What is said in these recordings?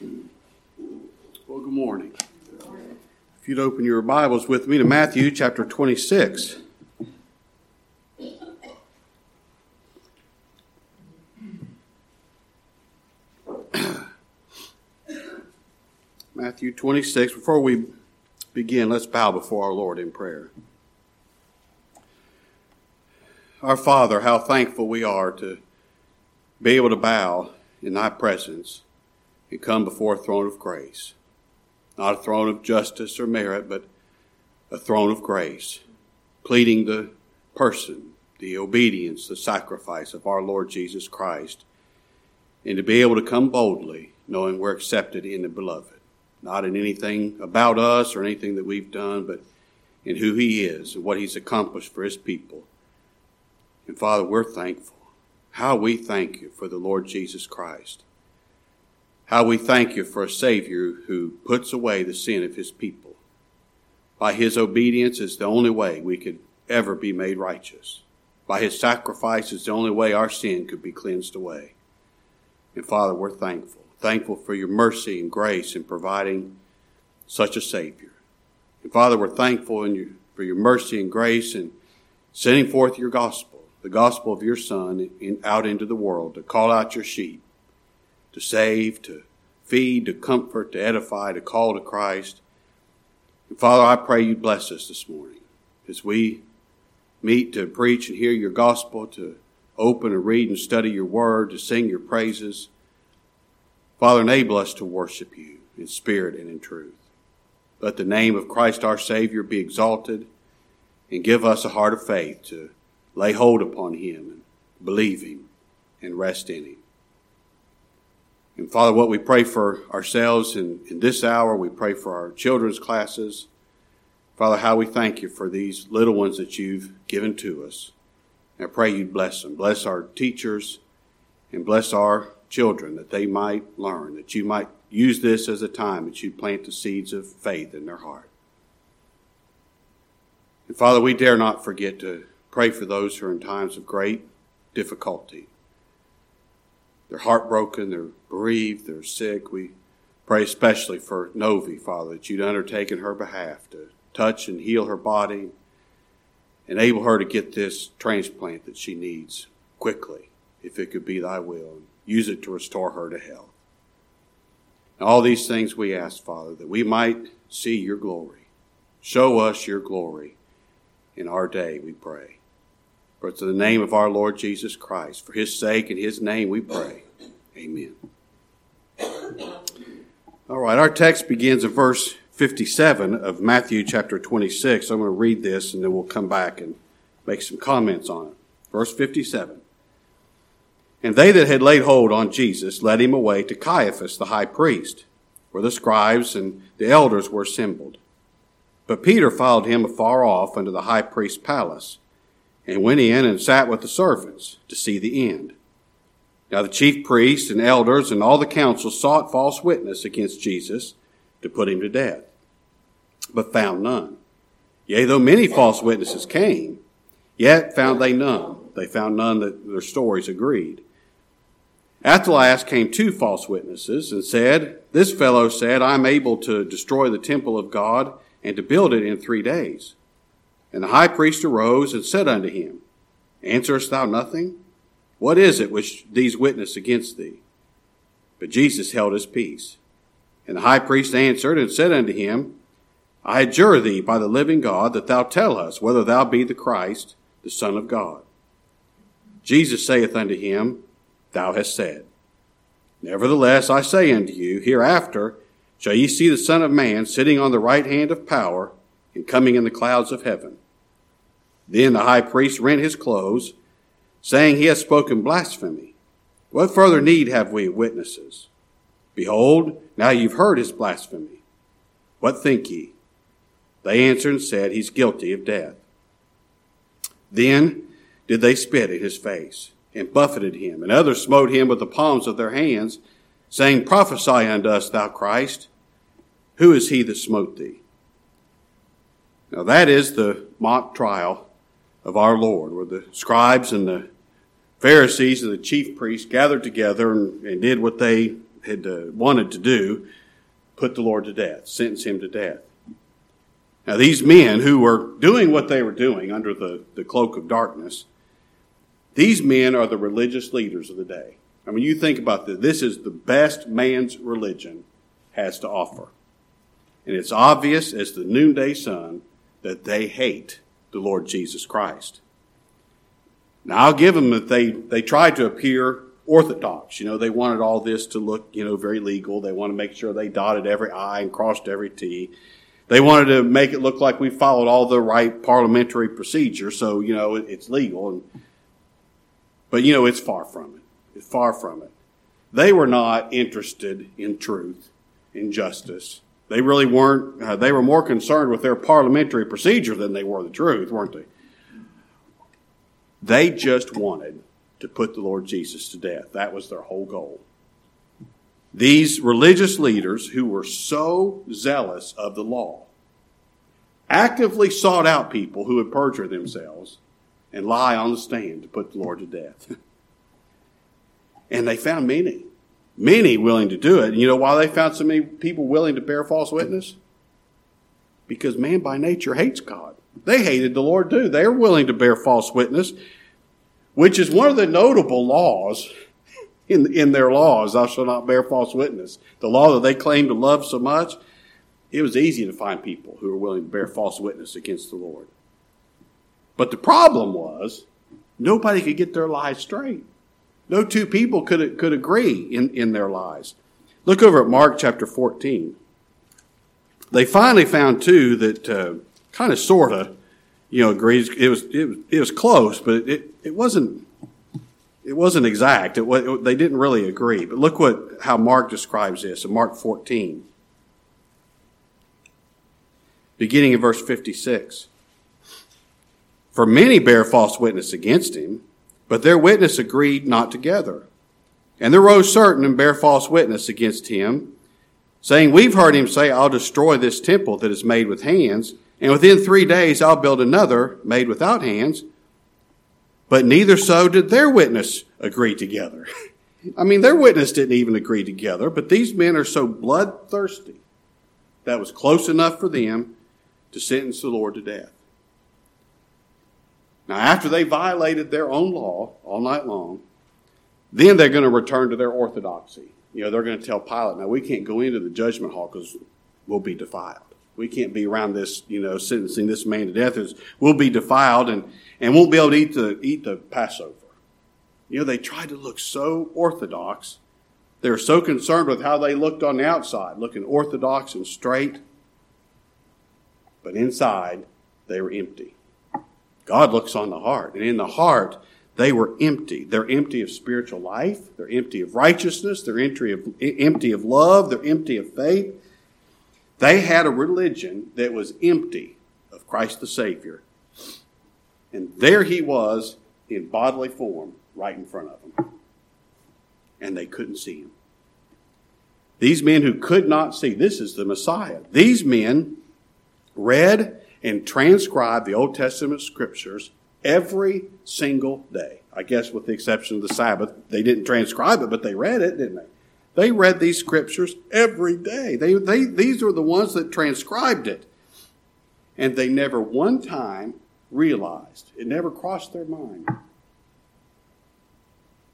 Well, good morning. If you'd open your Bibles with me to Matthew chapter 26. Matthew 26. Before we begin, let's bow before our Lord in prayer. Our Father, how thankful we are to be able to bow in Thy presence and come before a throne of grace. Not a throne of justice or merit, but a throne of grace, pleading the person, the obedience, the sacrifice of our Lord Jesus Christ, and to be able to come boldly, knowing we're accepted in the beloved. Not in anything about us or anything that we've done, but in who He is and what He's accomplished for His people. And Father, we're thankful. How we thank you for the Lord Jesus Christ. How we thank you for a Savior who puts away the sin of his people. By his obedience is the only way we could ever be made righteous. By his sacrifice is the only way our sin could be cleansed away. And Father, we're thankful. Thankful for your mercy and grace in providing such a Savior. And Father, we're thankful you, for your mercy and grace in sending forth your gospel, the gospel of your Son, in, out into the world to call out your sheep to save, to feed, to comfort, to edify, to call to Christ. And Father, I pray you bless us this morning as we meet to preach and hear your gospel, to open and read and study your word, to sing your praises. Father, enable us to worship you in spirit and in truth. Let the name of Christ our Savior be exalted and give us a heart of faith to lay hold upon him and believe him and rest in him. And Father, what we pray for ourselves in, in this hour, we pray for our children's classes. Father, how we thank you for these little ones that you've given to us. And I pray you bless them. Bless our teachers and bless our children that they might learn, that you might use this as a time that you plant the seeds of faith in their heart. And Father, we dare not forget to pray for those who are in times of great difficulty. They're heartbroken, they're bereaved, they're sick. We pray especially for Novi, Father, that you'd undertake in her behalf to touch and heal her body, enable her to get this transplant that she needs quickly, if it could be thy will, and use it to restore her to health. all these things we ask, Father, that we might see your glory. Show us your glory in our day, we pray. For it's in the name of our Lord Jesus Christ. For his sake and his name we pray. Amen. All right, our text begins in verse 57 of Matthew chapter 26. I'm going to read this and then we'll come back and make some comments on it. Verse 57. And they that had laid hold on Jesus led him away to Caiaphas the high priest, where the scribes and the elders were assembled. But Peter followed him afar off unto the high priest's palace and went in and sat with the servants to see the end. Now the chief priests and elders and all the council sought false witness against Jesus to put him to death, but found none. Yea, though many false witnesses came, yet found they none. They found none that their stories agreed. At the last came two false witnesses and said, This fellow said, I am able to destroy the temple of God and to build it in three days. And the high priest arose and said unto him, Answerest thou nothing? What is it which these witness against thee? But Jesus held his peace. And the high priest answered and said unto him, I adjure thee by the living God that thou tell us whether thou be the Christ, the Son of God. Jesus saith unto him, Thou hast said. Nevertheless, I say unto you, hereafter shall ye see the Son of Man sitting on the right hand of power and coming in the clouds of heaven. Then the high priest rent his clothes, saying, He has spoken blasphemy. What further need have we of witnesses? Behold, now you've heard his blasphemy. What think ye? They answered and said, He's guilty of death. Then did they spit in his face and buffeted him, and others smote him with the palms of their hands, saying, Prophesy unto us, thou Christ. Who is he that smote thee? Now that is the mock trial of our Lord, where the scribes and the Pharisees and the chief priests gathered together and, and did what they had uh, wanted to do, put the Lord to death, sentence him to death. Now, these men who were doing what they were doing under the, the cloak of darkness, these men are the religious leaders of the day. I mean, you think about this. This is the best man's religion has to offer. And it's obvious as the noonday sun that they hate the Lord Jesus Christ. Now, I'll give them that they, they tried to appear orthodox. You know, they wanted all this to look, you know, very legal. They want to make sure they dotted every I and crossed every T. They wanted to make it look like we followed all the right parliamentary procedure, so, you know, it, it's legal. And, but, you know, it's far from it. It's far from it. They were not interested in truth, in justice. They really weren't, uh, they were more concerned with their parliamentary procedure than they were the truth, weren't they? They just wanted to put the Lord Jesus to death. That was their whole goal. These religious leaders who were so zealous of the law actively sought out people who would perjure themselves and lie on the stand to put the Lord to death. and they found many, many willing to do it. And you know why they found so many people willing to bear false witness? Because man by nature hates God. They hated the Lord too. They were willing to bear false witness, which is one of the notable laws in, in their laws. Thou shalt not bear false witness. The law that they claim to love so much, it was easy to find people who were willing to bear false witness against the Lord. But the problem was nobody could get their lies straight. No two people could, could agree in, in their lies. Look over at Mark chapter 14. They finally found two that uh, kind of sort of, you know, agreed. It was it was, it was close, but it, it wasn't it wasn't exact. It, it, they didn't really agree. But look what how Mark describes this in Mark 14, beginning in verse 56. For many bear false witness against him, but their witness agreed not together. And there rose certain and bear false witness against him, saying, We've heard him say, I'll destroy this temple that is made with hands and within three days I'll build another made without hands. But neither so did their witness agree together. I mean, their witness didn't even agree together, but these men are so bloodthirsty that was close enough for them to sentence the Lord to death. Now, after they violated their own law all night long, then they're going to return to their orthodoxy. You know, they're going to tell Pilate, now we can't go into the judgment hall because we'll be defiled we can't be around this, you know, sentencing this man to death. Is we'll be defiled and, and won't be able to eat the, eat the Passover. You know, they tried to look so orthodox. They were so concerned with how they looked on the outside, looking orthodox and straight. But inside, they were empty. God looks on the heart. And in the heart, they were empty. They're empty of spiritual life. They're empty of righteousness. They're empty of, empty of love. They're empty of faith. They had a religion that was empty of Christ the Savior. And there he was in bodily form right in front of them. And they couldn't see him. These men who could not see, this is the Messiah. These men read and transcribe the Old Testament scriptures every single day. I guess with the exception of the Sabbath, they didn't transcribe it, but they read it, didn't they? They read these scriptures every day. They, they, these are the ones that transcribed it. And they never one time realized, it never crossed their mind.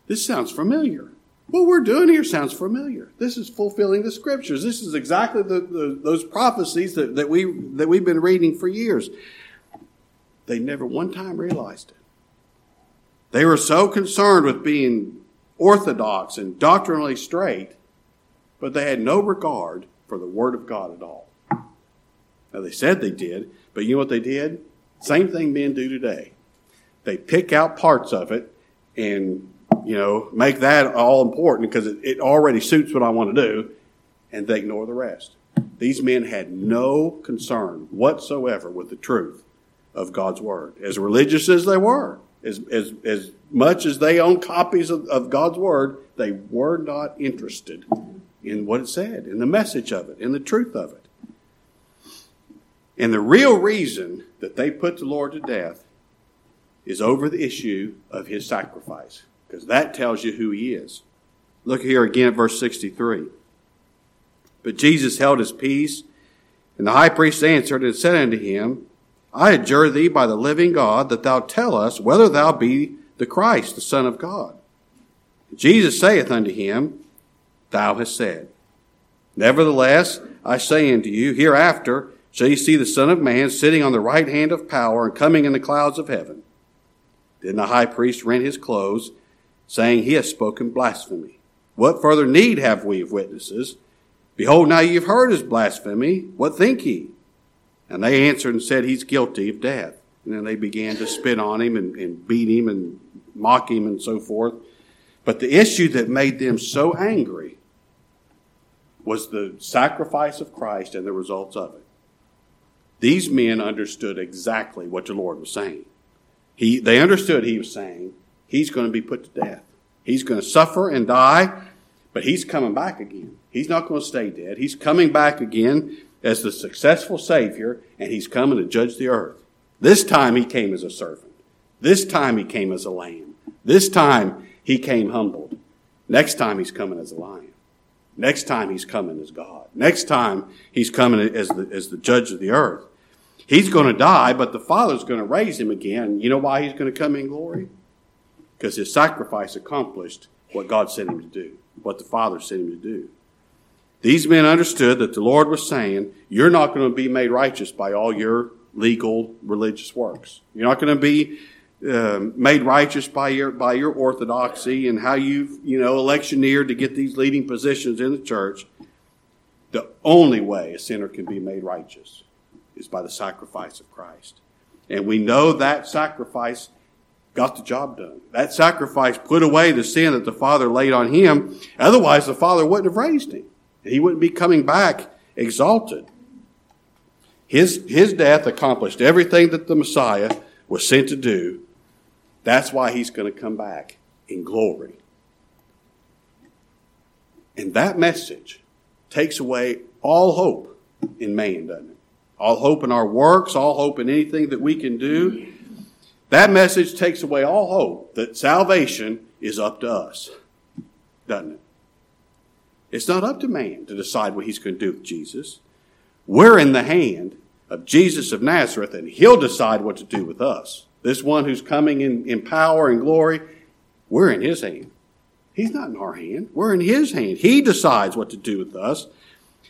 This sounds familiar. What we're doing here sounds familiar. This is fulfilling the scriptures. This is exactly the, the, those prophecies that, that, we, that we've been reading for years. They never one time realized it. They were so concerned with being orthodox and doctrinally straight, but they had no regard for the Word of God at all. Now, they said they did, but you know what they did? Same thing men do today. They pick out parts of it and, you know, make that all important because it, it already suits what I want to do, and they ignore the rest. These men had no concern whatsoever with the truth of God's Word, as religious as they were as, as, as much as they own copies of, of God's Word, they were not interested in what it said, in the message of it, in the truth of it. And the real reason that they put the Lord to death is over the issue of his sacrifice, because that tells you who he is. Look here again at verse 63. But Jesus held his peace, and the high priest answered and said unto him, I adjure thee by the living God that thou tell us whether thou be the Christ, the Son of God. Jesus saith unto him, Thou hast said. Nevertheless, I say unto you, hereafter shall ye see the Son of Man sitting on the right hand of power and coming in the clouds of heaven. Then the high priest rent his clothes, saying, He hath spoken blasphemy. What further need have we of witnesses? Behold, now ye have heard his blasphemy. What think ye? And they answered and said, He's guilty of death. And then they began to spit on him and, and beat him and mock him and so forth. But the issue that made them so angry was the sacrifice of Christ and the results of it. These men understood exactly what the Lord was saying. He, they understood he was saying, He's going to be put to death. He's going to suffer and die, but He's coming back again. He's not going to stay dead. He's coming back again as the successful Savior, and He's coming to judge the earth. This time He came as a servant. This time He came as a lamb. This time He came humbled. Next time He's coming as a lion. Next time he's coming as God. Next time he's coming as the, as the judge of the earth. He's going to die, but the Father's going to raise him again. You know why he's going to come in glory? Because his sacrifice accomplished what God sent him to do, what the Father sent him to do. These men understood that the Lord was saying, You're not going to be made righteous by all your legal religious works. You're not going to be uh, made righteous by your by your orthodoxy and how you've you know electioneered to get these leading positions in the church. The only way a sinner can be made righteous is by the sacrifice of Christ, and we know that sacrifice got the job done. That sacrifice put away the sin that the Father laid on him. Otherwise, the Father wouldn't have raised him. He wouldn't be coming back exalted. His, his death accomplished everything that the Messiah was sent to do that's why he's going to come back in glory. And that message takes away all hope in man, doesn't it? All hope in our works, all hope in anything that we can do. That message takes away all hope that salvation is up to us, doesn't it? It's not up to man to decide what he's going to do with Jesus. We're in the hand of Jesus of Nazareth, and he'll decide what to do with us. This one who's coming in, in power and glory, we're in his hand. He's not in our hand. We're in his hand. He decides what to do with us.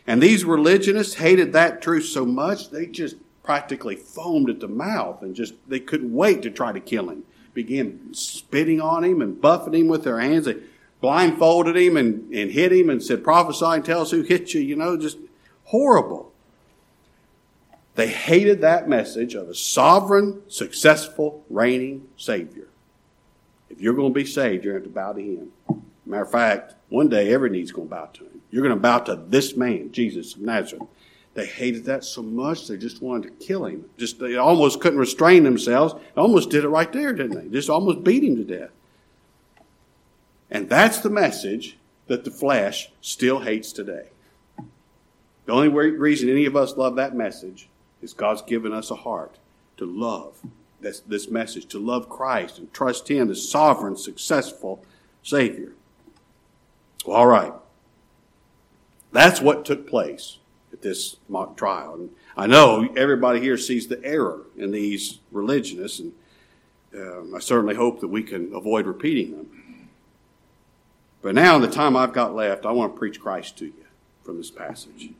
And these religionists hated that truth so much, they just practically foamed at the mouth and just, they couldn't wait to try to kill him. Began spitting on him and buffeting him with their hands. They blindfolded him and, and hit him and said, prophesy and tell us who hit you, you know, just horrible. They hated that message of a sovereign, successful, reigning Savior. If you're going to be saved, you're going to, have to bow to Him. Matter of fact, one day every knee's going to bow to Him. You're going to bow to this man, Jesus of Nazareth. They hated that so much they just wanted to kill him. Just they almost couldn't restrain themselves. They almost did it right there, didn't they? Just almost beat him to death. And that's the message that the flesh still hates today. The only reason any of us love that message is God's given us a heart to love this, this message, to love Christ and trust Him as sovereign, successful Savior. All right. That's what took place this mock trial. And I know everybody here sees the error in these religionists, and um, I certainly hope that we can avoid repeating them. But now, in the time I've got left, I want to preach Christ to you from this passage.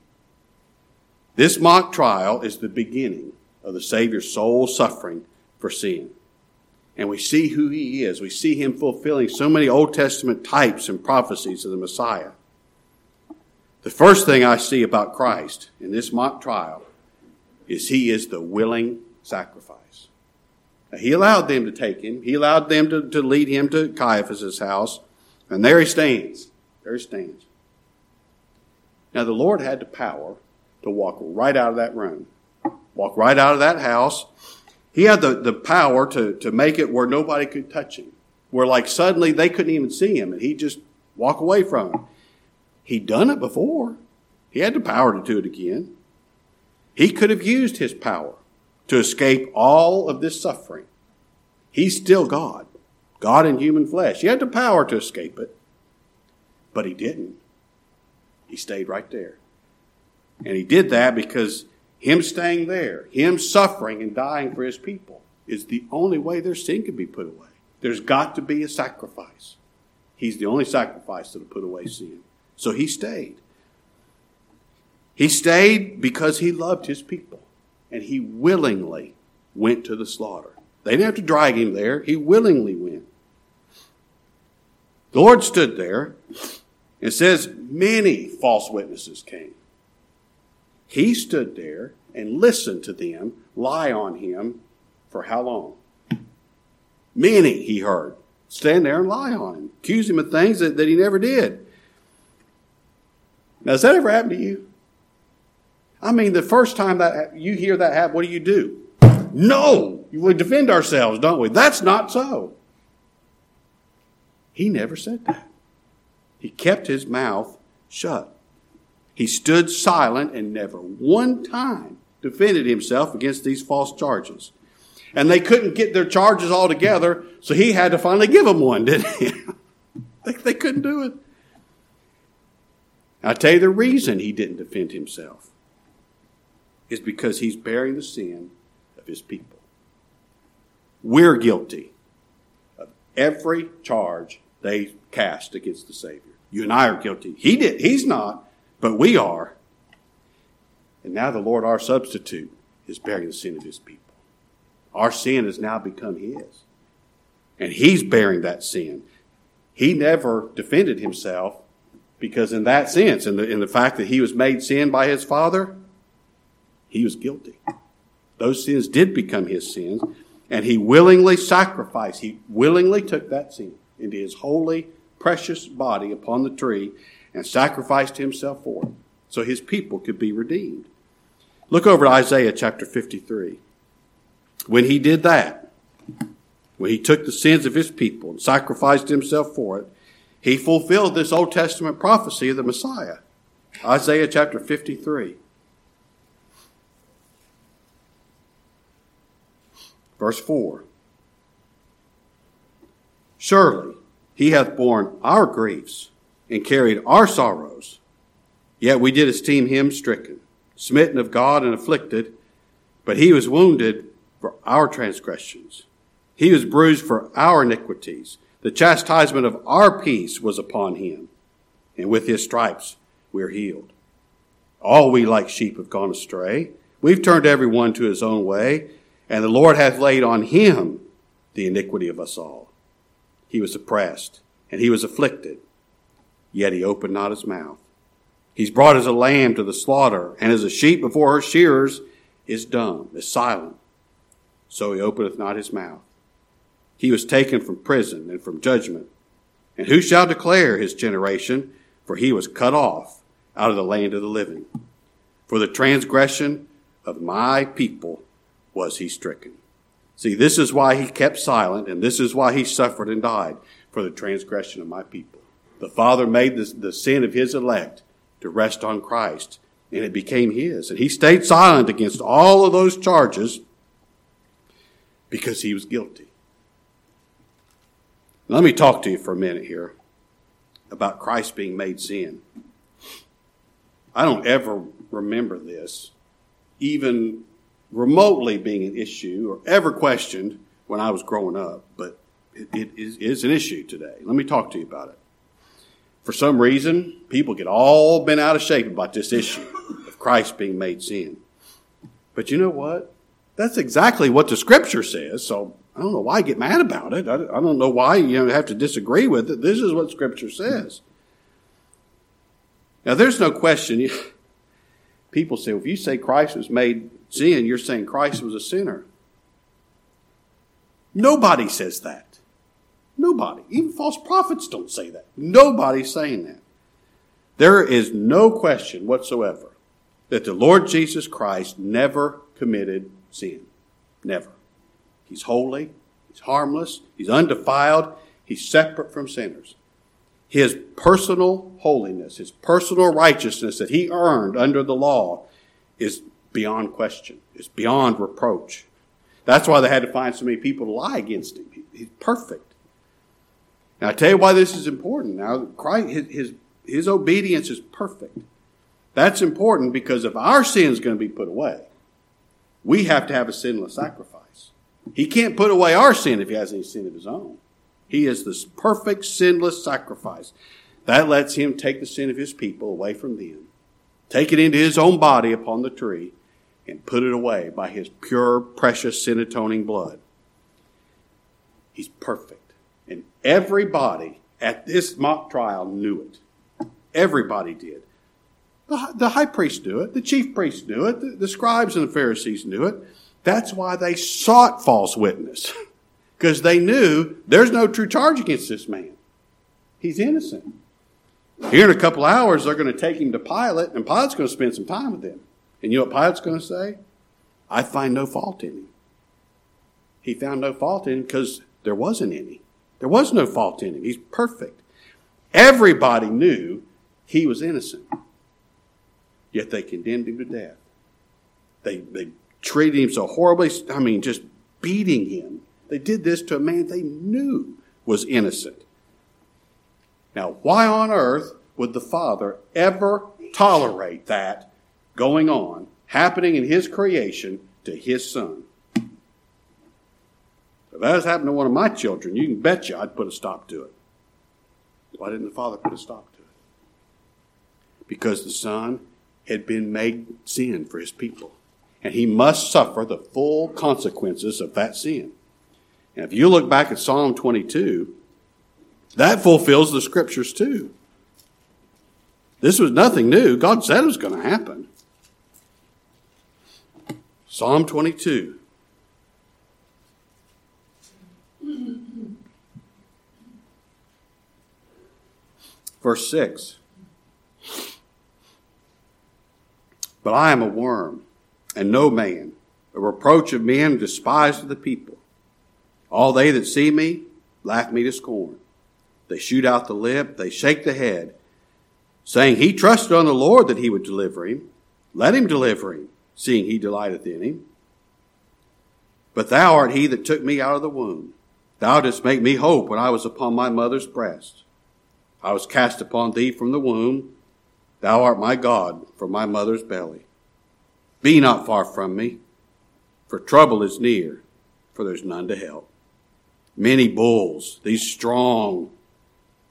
This mock trial is the beginning of the Savior's soul suffering for sin. And we see who he is. We see him fulfilling so many Old Testament types and prophecies of the Messiah. The first thing I see about Christ in this mock trial is he is the willing sacrifice. Now, he allowed them to take him. He allowed them to, to lead him to Caiaphas' house. And there he stands. There he stands. Now, the Lord had the power to walk right out of that room, walk right out of that house. He had the, the power to, to make it where nobody could touch him, where like suddenly they couldn't even see him and he'd just walk away from him. He'd done it before. He had the power to do it again. He could have used his power to escape all of this suffering. He's still God, God in human flesh. He had the power to escape it. But he didn't. He stayed right there. And he did that because him staying there, him suffering and dying for his people, is the only way their sin can be put away. There's got to be a sacrifice. He's the only sacrifice that'll put away sin. So he stayed. He stayed because he loved his people and he willingly went to the slaughter. They didn't have to drag him there. He willingly went. The Lord stood there. and says many false witnesses came. He stood there and listened to them lie on him for how long? Many, he heard, stand there and lie on him, accuse him of things that, that he never did. Now, has that ever happened to you? I mean, the first time that you hear that happen, what do you do? No, we defend ourselves, don't we? That's not so. He never said that. He kept his mouth shut. He stood silent and never one time defended himself against these false charges. And they couldn't get their charges all together, so he had to finally give them one, didn't he? they, they couldn't do it. I tell you the reason he didn't defend himself is because he's bearing the sin of his people. We're guilty of every charge they cast against the Savior. You and I are guilty. He did. He's not, but we are. And now the Lord, our substitute, is bearing the sin of his people. Our sin has now become his. And he's bearing that sin. He never defended himself because, in that sense, in the, in the fact that he was made sin by his father, he was guilty. Those sins did become his sins, and he willingly sacrificed. He willingly took that sin into his holy, precious body upon the tree and sacrificed himself for it so his people could be redeemed. Look over Isaiah chapter 53. When he did that, when he took the sins of his people and sacrificed himself for it, he fulfilled this Old Testament prophecy of the Messiah. Isaiah chapter 53. Verse 4 Surely he hath borne our griefs and carried our sorrows, yet we did esteem him stricken, smitten of God, and afflicted. But he was wounded for our transgressions, he was bruised for our iniquities. The chastisement of our peace was upon him, and with his stripes we are healed. All we like sheep have gone astray. We've turned every one to his own way and the Lord hath laid on him the iniquity of us all. He was oppressed, and he was afflicted, yet he opened not his mouth. He's brought as a lamb to the slaughter, and as a sheep before her shearers is dumb, is silent. So he openeth not his mouth. He was taken from prison and from judgment. And who shall declare his generation? For he was cut off out of the land of the living. For the transgression of my people was he stricken. See, this is why he kept silent, and this is why he suffered and died for the transgression of my people. The Father made the, the sin of his elect to rest on Christ, and it became his. And he stayed silent against all of those charges because he was guilty. Let me talk to you for a minute here about Christ being made sin. I don't ever remember this, even remotely being an issue or ever questioned when I was growing up, but it, it is, is an issue today. Let me talk to you about it. For some reason, people get all bent out of shape about this issue of Christ being made sin. But you know what? That's exactly what the scripture says, so I don't know why I get mad about it. I, I don't know why you have to disagree with it. This is what scripture says. Now, there's no question. People say, well, if you say Christ was made sin, you're saying Christ was a sinner. Nobody says that. Nobody. Even false prophets don't say that. Nobody's saying that. There is no question whatsoever that the Lord Jesus Christ never committed sin. Never. He's holy. He's harmless. He's undefiled. He's separate from sinners. His personal holiness, his personal righteousness that he earned under the law is beyond question. It's beyond reproach. That's why they had to find so many people to lie against him. He's perfect. Now, I tell you why this is important. Now, Christ, his, his his obedience is perfect. That's important because if our sin is going to be put away, we have to have a sinless sacrifice. He can't put away our sin if he has any sin of his own. He is this perfect, sinless sacrifice. That lets him take the sin of his people away from them, take it into his own body upon the tree, and put it away by his pure, precious, sin atoning blood. He's perfect. And everybody at this mock trial knew it. Everybody did. The, high priest knew it. The chief priests knew it. The scribes and the Pharisees knew it. That's why they sought false witness. Because they knew there's no true charge against this man. He's innocent. Here in a couple hours, they're going to take him to Pilate, and Pilate's going to spend some time with him. And you know what Pilate's going to say? I find no fault in him. He found no fault in him because there wasn't any. There was no fault in him. He's perfect. Everybody knew he was innocent. Yet they condemned him to death. They, they treated him so horribly. I mean, just beating him. They did this to a man they knew was innocent. Now, why on earth would the Father ever tolerate that going on, happening in His creation to His Son? If that has happened to one of my children, you can bet you I'd put a stop to it. Why didn't the Father put a stop to it? Because the Son had been made sin for His people. And He must suffer the full consequences of that sin. And if you look back at Psalm 22, that fulfills the scriptures too. This was nothing new. God said it was going to happen. Psalm 22. Verse 6. But I am a worm and no man, a reproach of men, despised of the people. All they that see me laugh me to scorn. They shoot out the lip, they shake the head, saying, He trusted on the Lord that he would deliver him. Let him deliver him, seeing he delighteth in him. But thou art he that took me out of the womb. Thou didst make me hope when I was upon my mother's breast. I was cast upon thee from the womb. Thou art my God from my mother's belly. Be not far from me, for trouble is near, for there's none to help. Many bulls, these strong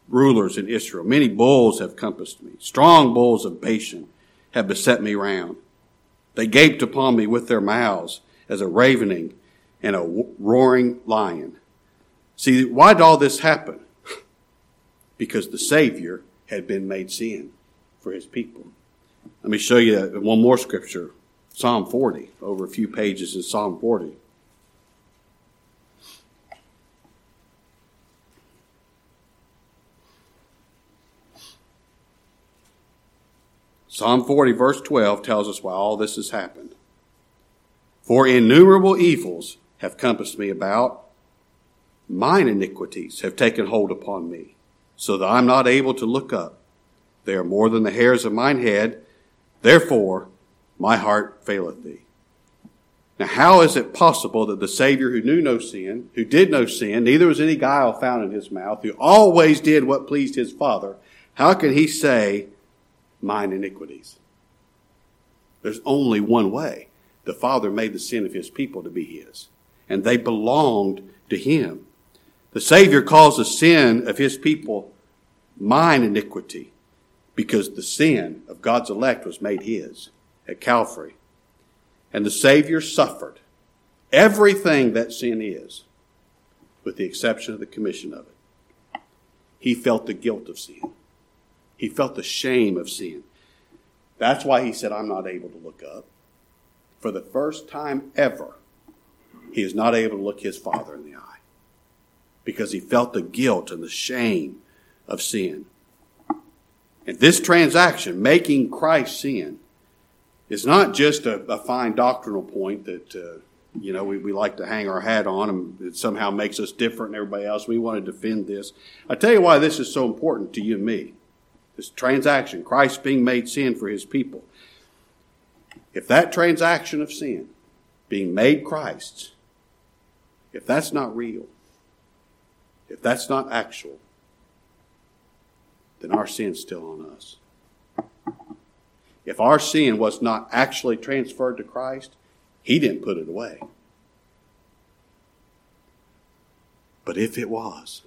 rulers in Israel, many bulls have compassed me. Strong bulls of Bashan have beset me round. They gaped upon me with their mouths as a ravening and a roaring lion. See, why did all this happen? because the Savior had been made sin for his people. Let me show you one more scripture Psalm 40, over a few pages in Psalm 40. Psalm 40, verse 12, tells us why all this has happened. For innumerable evils have compassed me about, mine iniquities have taken hold upon me, so that I'm not able to look up. They are more than the hairs of mine head. Therefore, my heart faileth thee. Now, how is it possible that the Savior who knew no sin, who did no sin, neither was any guile found in his mouth, who always did what pleased his Father, how can he say, mine iniquities? There's only one way. The Father made the sin of his people to be his, and they belonged to him. The Savior calls the sin of his people mine iniquity because the sin of God's elect was made his at Calvary. And the Savior suffered everything that sin is, with the exception of the commission of it. He felt the guilt of sin. He felt the shame of sin. That's why he said, I'm not able to look up. For the first time ever, he is not able to look his Father in the eye because he felt the guilt and the shame of sin. And this transaction, making Christ sin, it's not just a, a fine doctrinal point that uh, you know we, we like to hang our hat on and it somehow makes us different than everybody else. We want to defend this. I tell you why this is so important to you and me. This transaction, Christ being made sin for his people. If that transaction of sin, being made Christ's, if that's not real, if that's not actual, then our sin's still on us. If our sin was not actually transferred to Christ, He didn't put it away. But if it was,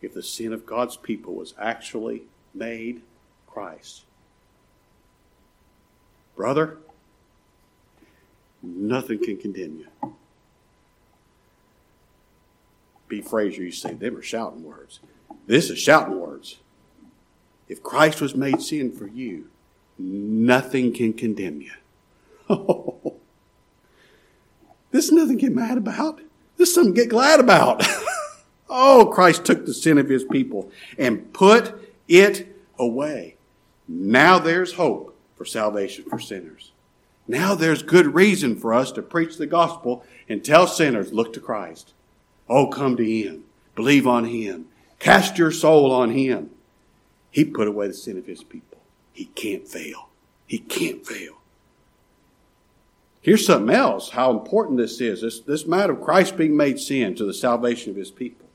if the sin of God's people was actually made Christ, brother, nothing can condemn you. B. Fraser used to say, they were shouting words. This is shouting words. If Christ was made sin for you, nothing can condemn you. This is nothing to get mad about. This is something to get glad about. oh, Christ took the sin of his people and put it away. Now there's hope for salvation for sinners. Now there's good reason for us to preach the gospel and tell sinners, look to Christ. Oh, come to Him. Believe on Him. Cast your soul on Him. He put away the sin of His people. He can't fail. He can't fail. Here's something else how important this is this, this matter of Christ being made sin to the salvation of his people.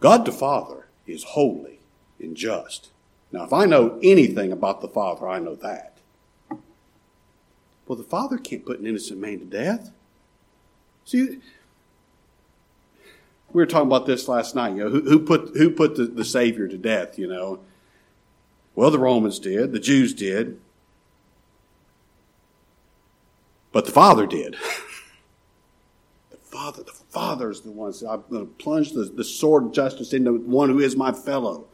God the Father is holy and just. Now, if I know anything about the Father, I know that. Well, the Father can't put an innocent man to death. See, we were talking about this last night. You know, who, who put who put the, the Savior to death? You know, well, the Romans did, the Jews did, but the Father did. the Father, the Father is the one. Said, I'm going to plunge the, the sword of justice into one who is my fellow.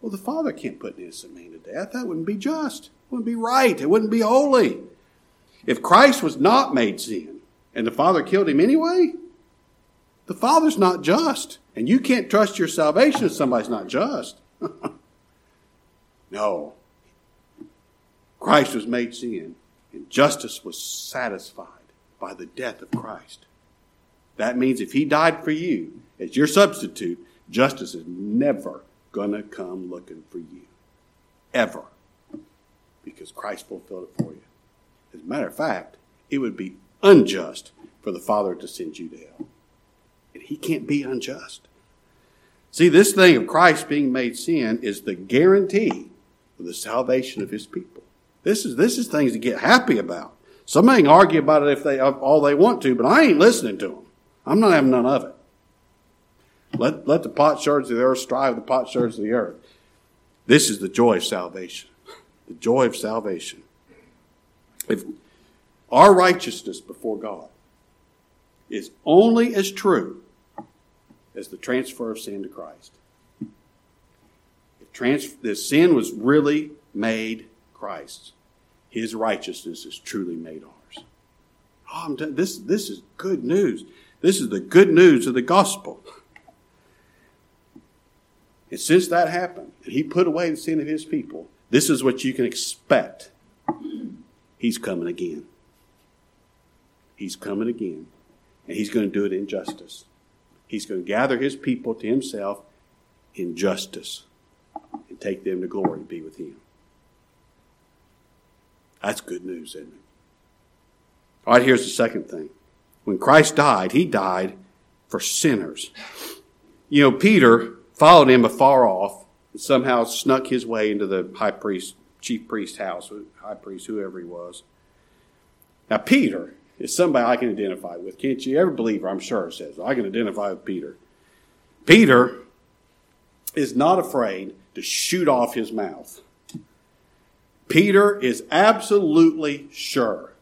Well, the Father can't put an innocent man to death. That wouldn't be just. It wouldn't be right. It wouldn't be holy. If Christ was not made sin and the Father killed him anyway, the Father's not just. And you can't trust your salvation if somebody's not just. no. Christ was made sin, and justice was satisfied by the death of Christ. That means if he died for you as your substitute, justice is never going to come looking for you. Ever. Because Christ fulfilled it for you. As a matter of fact, it would be unjust for the Father to send you to hell. And he can't be unjust. See, this thing of Christ being made sin is the guarantee of the salvation of his people. This is, this is things to get happy about. Somebody can argue about it if they all they want to, but I ain't listening to them. I'm not having none of it. Let, let the potsherds of the earth strive the potsherds of the earth. This is the joy of salvation. The joy of salvation. If our righteousness before God is only as true as the transfer of sin to Christ. Trans- the sin was really made Christ's, his righteousness is truly made ours. Oh, t- this, this is good news. This is the good news of the gospel. And since that happened, and he put away the sin of his people, this is what you can expect. He's coming again. He's coming again. And he's going to do it in justice. He's going to gather his people to himself in justice and take them to glory to be with him. That's good news, isn't it? All right, here's the second thing. When Christ died, he died for sinners. You know, Peter followed him afar off and somehow snuck his way into the high priest, chief priest house, high priest, whoever he was. Now, Peter, is somebody I can identify with. Can't you? Every believer, I'm sure, says, I can identify with Peter. Peter is not afraid to shoot off his mouth. Peter is absolutely sure.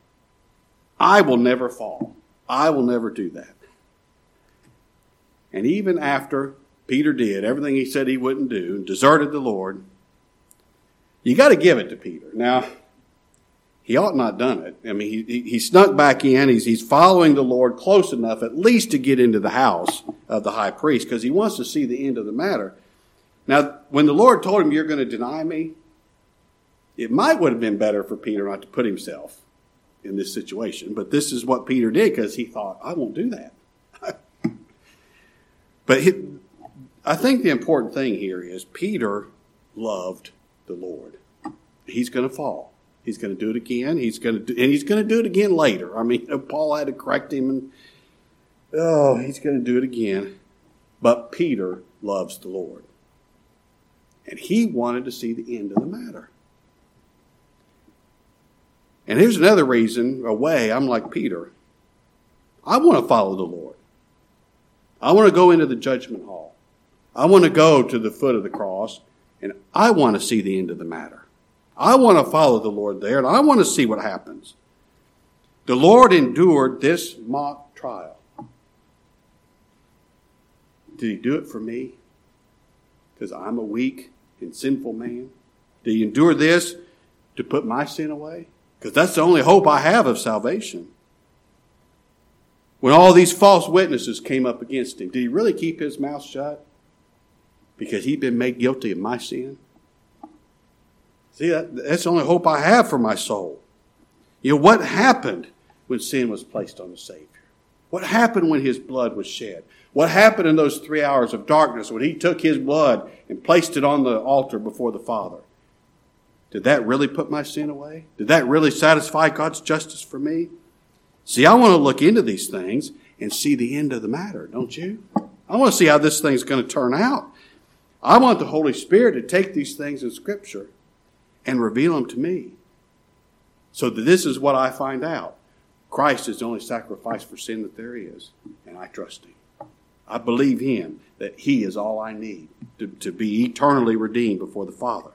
I will never fall. I will never do that. And even after Peter did everything he said he wouldn't do and deserted the Lord, you got to give it to Peter. Now, he ought not done it. I mean, he, he snuck back in. He's, he's following the Lord close enough at least to get into the house of the high priest because he wants to see the end of the matter. Now, when the Lord told him, You're going to deny me, it might would have been better for Peter not to put himself in this situation. But this is what Peter did because he thought, I won't do that. but he, I think the important thing here is Peter loved the Lord. He's going to fall. He's going to do it again. He's going to do, and he's going to do it again later. I mean, Paul had to correct him, and oh, he's going to do it again. But Peter loves the Lord. And he wanted to see the end of the matter. And here's another reason, a way, I'm like Peter. I want to follow the Lord. I want to go into the judgment hall. I want to go to the foot of the cross, and I want to see the end of the matter. I want to follow the Lord there, and I want to see what happens. The Lord endured this mock trial. Did he do it for me? Because I'm a weak sinful man? Did he endure this to put my sin away? Because that's the only hope I have of salvation. When all these false witnesses came up against him, did he really keep his mouth shut? Because he'd been made guilty of my sin? See, that, that's the only hope I have for my soul. You know, what happened when sin was placed on the Savior? What happened when his blood was shed? What happened in those three hours of darkness when he took his blood and placed it on the altar before the Father? Did that really put my sin away? Did that really satisfy God's justice for me? See, I want to look into these things and see the end of the matter, don't you? I want to see how this thing's going to turn out. I want the Holy Spirit to take these things in Scripture and reveal them to me. So that this is what I find out. Christ is the only sacrifice for sin that there is, and I trust Him. I believe Him that He is all I need to, to be eternally redeemed before the Father.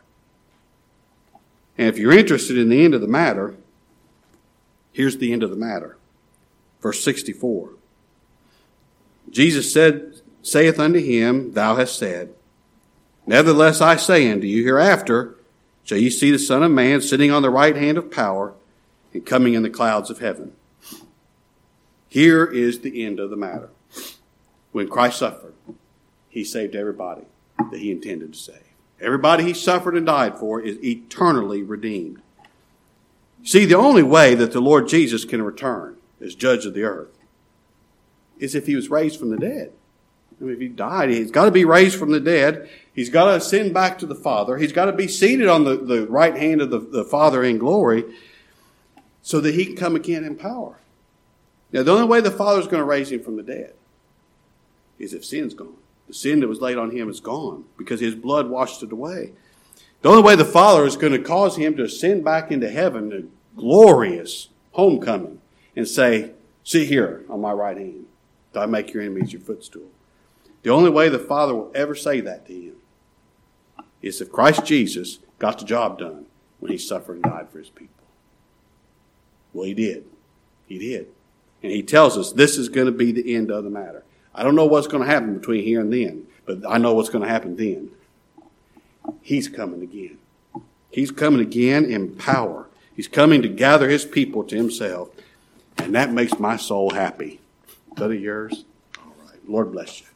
And if you're interested in the end of the matter, here's the end of the matter. Verse 64. Jesus said, saith unto him, Thou hast said, Nevertheless I say unto you, hereafter shall ye see the Son of Man sitting on the right hand of power and coming in the clouds of heaven. Here is the end of the matter. When Christ suffered, he saved everybody that he intended to save. Everybody he suffered and died for is eternally redeemed. See, the only way that the Lord Jesus can return as judge of the earth is if he was raised from the dead. I mean, if he died, he's got to be raised from the dead. He's got to ascend back to the Father. He's got to be seated on the, the right hand of the, the Father in glory so that he can come again in power. Now, the only way the Father is going to raise him from the dead is if sin's gone. The sin that was laid on him is gone because his blood washed it away. The only way the Father is going to cause him to ascend back into heaven, a glorious homecoming, and say, Sit here on my right hand. Do I make your enemies your footstool? The only way the Father will ever say that to him is if Christ Jesus got the job done when he suffered and died for his people. Well, he did. He did. And he tells us this is going to be the end of the matter. I don't know what's going to happen between here and then, but I know what's going to happen then. He's coming again. He's coming again in power. He's coming to gather his people to himself. And that makes my soul happy. Is that yours? All right. Lord bless you.